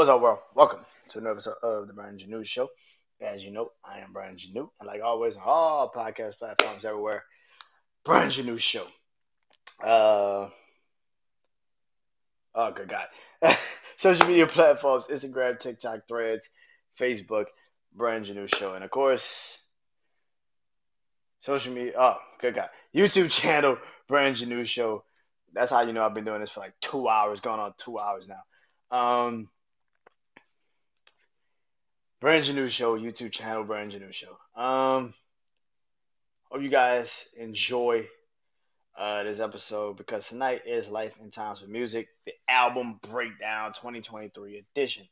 What's up, world? Welcome to another episode of the Brian Janeau Show. As you know, I am Brian Janeau, and like always, on all podcast platforms everywhere, Brian Janeau Show. Uh, oh, good God. Social media platforms Instagram, TikTok, Threads, Facebook, Brian Janeau Show. And of course, social media, oh, good God. YouTube channel, Brian Janeau Show. That's how you know I've been doing this for like two hours, going on two hours now. Um, Brand new show, YouTube channel, brand new show. Um, hope you guys enjoy uh, this episode because tonight is Life and Times with Music, the album breakdown 2023 edition.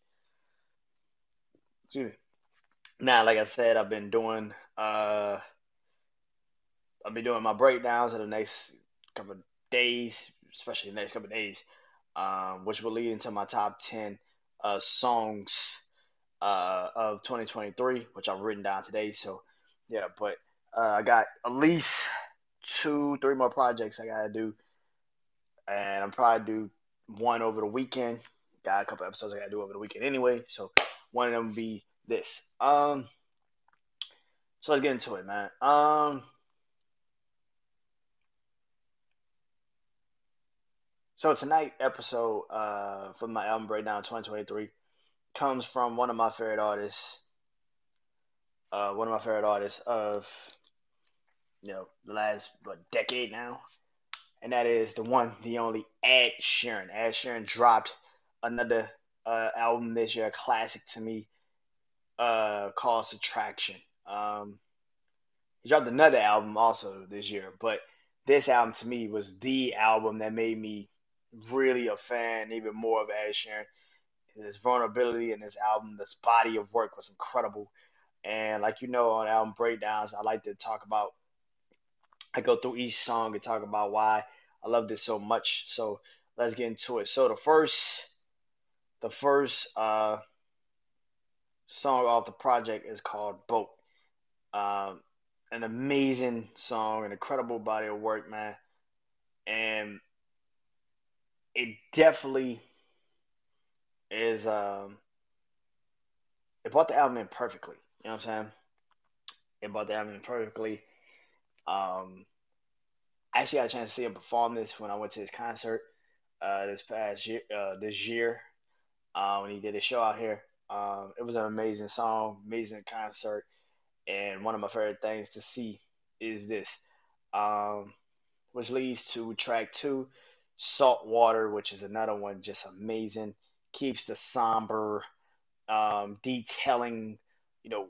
Excuse me. Now, like I said, I've been doing uh, I'll be doing my breakdowns in the next couple of days, especially the next couple of days, um, which will lead into my top ten uh, songs uh, of 2023, which I've written down today. So, yeah, but uh, I got at least two, three more projects I gotta do, and I'm probably do one over the weekend. Got a couple episodes I gotta do over the weekend anyway, so one of them be this. Um, so let's get into it, man. Um. So tonight episode uh for my album breakdown 2023 comes from one of my favorite artists, uh, one of my favorite artists of you know the last what, decade now, and that is the one, the only Ed Sheeran. Ed Sheeran dropped another uh, album this year, a classic to me, uh, called Subtraction. Um, he dropped another album also this year, but this album to me was the album that made me really a fan, even more of Ed Sheeran his vulnerability in this album, this body of work was incredible. And like you know, on album breakdowns, I like to talk about. I go through each song and talk about why I love this so much. So let's get into it. So the first, the first uh, song off the project is called "Boat." Um, an amazing song, an incredible body of work, man, and it definitely is um it brought the album in perfectly. You know what I'm saying? It brought the album in perfectly. Um I actually got a chance to see him perform this when I went to his concert uh this past year uh this year. Uh, when he did a show out here. Um it was an amazing song, amazing concert, and one of my favorite things to see is this. Um which leads to track two, Salt Water, which is another one just amazing keeps the somber um, detailing, you know,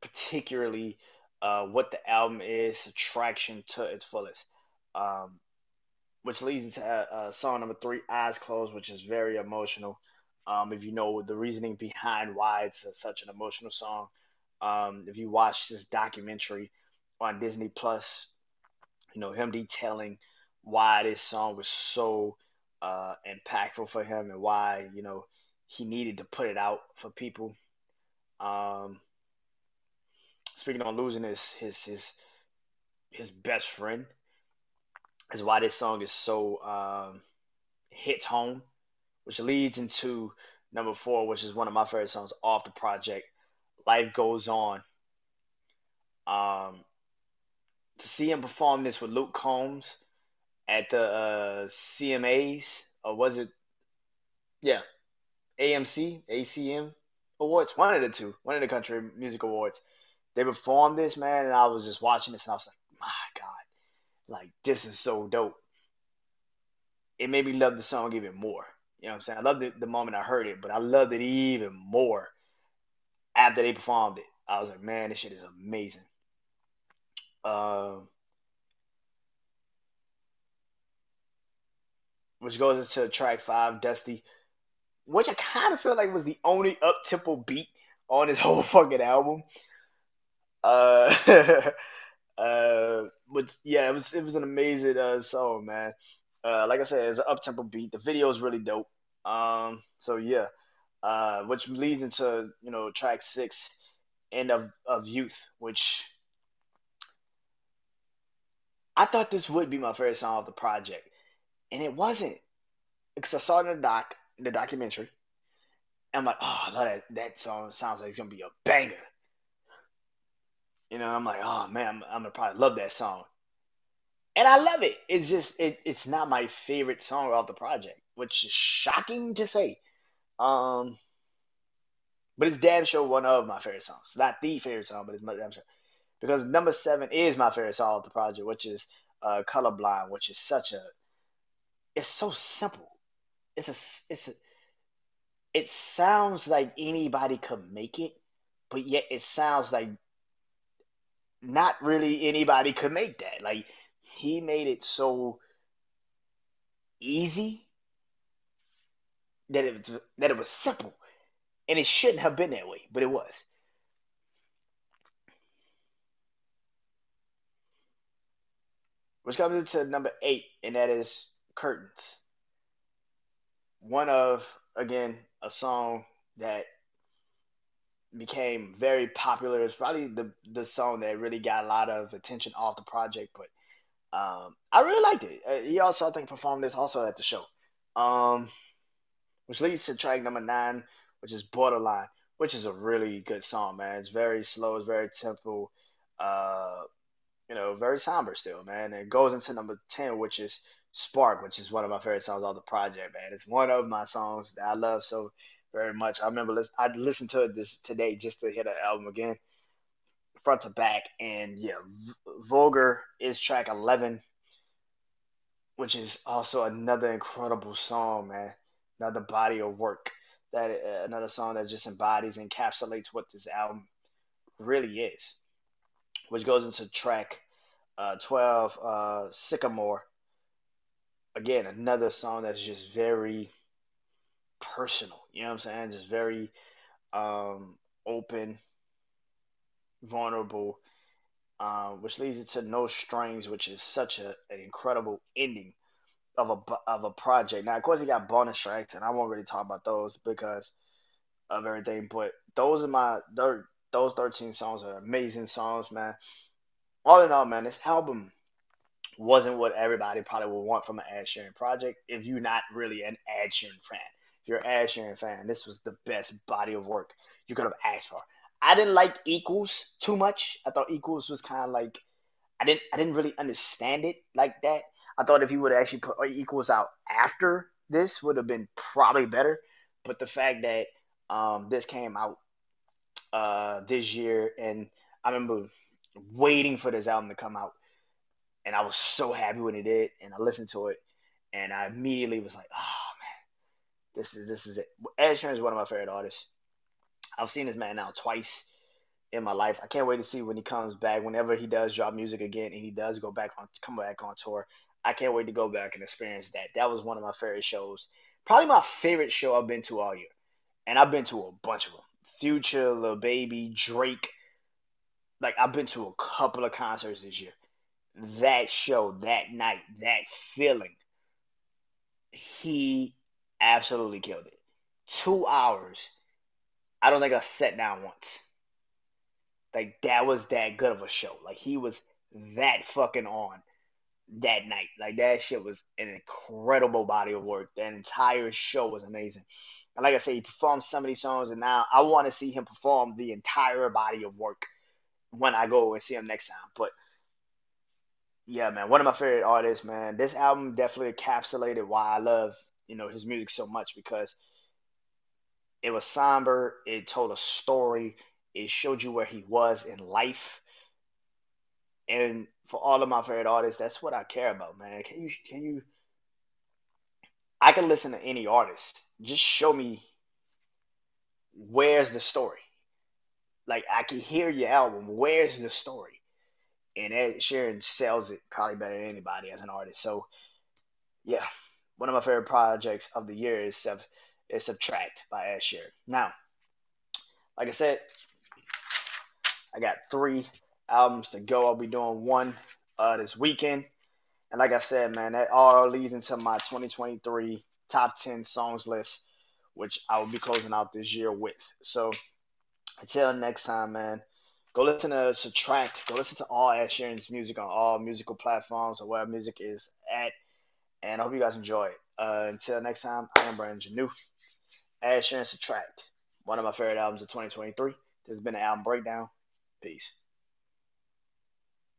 particularly uh, what the album is, attraction to its fullest. Um, which leads into uh, uh, song number three, Eyes Closed, which is very emotional. Um, if you know the reasoning behind why it's a, such an emotional song, um, if you watch this documentary on Disney Plus, you know him detailing why this song was so uh, impactful for him and why you know he needed to put it out for people. Um, speaking on losing his his his his best friend is why this song is so um, hits home, which leads into number four, which is one of my favorite songs off the project. Life goes on. Um, to see him perform this with Luke Combs at the uh, CMAs, or was it? Yeah, AMC, ACM awards, one of the two, one of the country music awards. They performed this, man, and I was just watching this, and I was like, my God, like this is so dope. It made me love the song even more. You know what I'm saying? I loved it the moment I heard it, but I loved it even more after they performed it. I was like, man, this shit is amazing. Um, which goes into track five, Dusty, which I kind of feel like was the only up tempo beat on this whole fucking album. Uh, uh, but yeah, it was it was an amazing uh, song, man. Uh, like I said, it's an up tempo beat. The video is really dope. Um, so yeah, uh, which leads into you know track six, end of of youth, which I thought this would be my favorite song of the project and it wasn't because I saw it in the doc, the documentary, And I'm like, oh, I love that. That song sounds like it's gonna be a banger. You know, I'm like, oh man, I'm, I'm gonna probably love that song. And I love it. It's just it, it's not my favorite song off the project, which is shocking to say. Um, but it's damn sure one of my favorite songs. Not the favorite song, but it's damn sure. Because number seven is my favorite song off the project, which is uh, "Colorblind," which is such a. It's so simple. It's a. It's a. It sounds like anybody could make it, but yet it sounds like not really anybody could make that. Like he made it so easy that it that it was simple, and it shouldn't have been that way, but it was. Which comes into number eight, and that is Curtains. One of again a song that became very popular. It's probably the the song that really got a lot of attention off the project, but um, I really liked it. Uh, he also, I think, performed this also at the show, um, which leads to track number nine, which is Borderline, which is a really good song, man. It's very slow, it's very tempo, uh, you know, very somber still, man. And it goes into number ten, which is Spark, which is one of my favorite songs off the project, man. It's one of my songs that I love so very much. I remember listen, I listened to it this today just to hear the album again front to back. And yeah, Vega is track 11, which is also another incredible song, man. Another body of work. That uh, another song that just embodies, encapsulates what this album really is. Which goes into track uh, 12, uh, Sycamore. Again, another song that's just very personal. You know what I'm saying? Just very um, open vulnerable, uh, which leads it to No Strings, which is such a, an incredible ending of a of a project. Now, of course, he got bonus tracks, and I won't really talk about those because of everything. But those are my those thirteen songs are amazing songs, man. All in all, man, this album wasn't what everybody probably would want from an Ed Sheeran project if you're not really an Ed Sheeran fan. If you're an Ed Sheeran fan, this was the best body of work you could have asked for. I didn't like Equals too much. I thought Equals was kind of like I didn't I didn't really understand it like that. I thought if he would actually put Equals out after this would have been probably better. But the fact that um, this came out uh, this year, and I remember waiting for this album to come out, and I was so happy when he did, and I listened to it, and I immediately was like, oh man, this is this is it. Ed Sheeran is one of my favorite artists. I've seen this man now twice in my life. I can't wait to see when he comes back. Whenever he does drop music again and he does go back on come back on tour, I can't wait to go back and experience that. That was one of my favorite shows. Probably my favorite show I've been to all year. And I've been to a bunch of them. Future, Lil Baby, Drake. Like I've been to a couple of concerts this year. That show, that night, that feeling, he absolutely killed it. Two hours I don't think I sat down once. Like that was that good of a show. Like he was that fucking on that night. Like that shit was an incredible body of work. That entire show was amazing. And like I said, he performed some of these songs, and now I want to see him perform the entire body of work when I go and see him next time. But yeah, man, one of my favorite artists, man. This album definitely encapsulated why I love you know his music so much because it was somber. It told a story. It showed you where he was in life. And for all of my favorite artists, that's what I care about, man. Can you can you I can listen to any artist. Just show me where's the story. Like I can hear your album. Where's the story? And Ed Sheeran sells it probably better than anybody as an artist. So yeah, one of my favorite projects of the year is is Subtract by Ed Sheeran. Now, like I said, I got three albums to go. I'll be doing one uh, this weekend. And like I said, man, that all leads into my 2023 top 10 songs list, which I will be closing out this year with. So until next time, man, go listen to Subtract. Go listen to all Ed Sheeran's music on all musical platforms or where music is at. And I hope you guys enjoy it. Uh, until next time, I am Brandon Janeau Add, Share, Subtract. One of my favorite albums of 2023. This has been an album breakdown. Peace.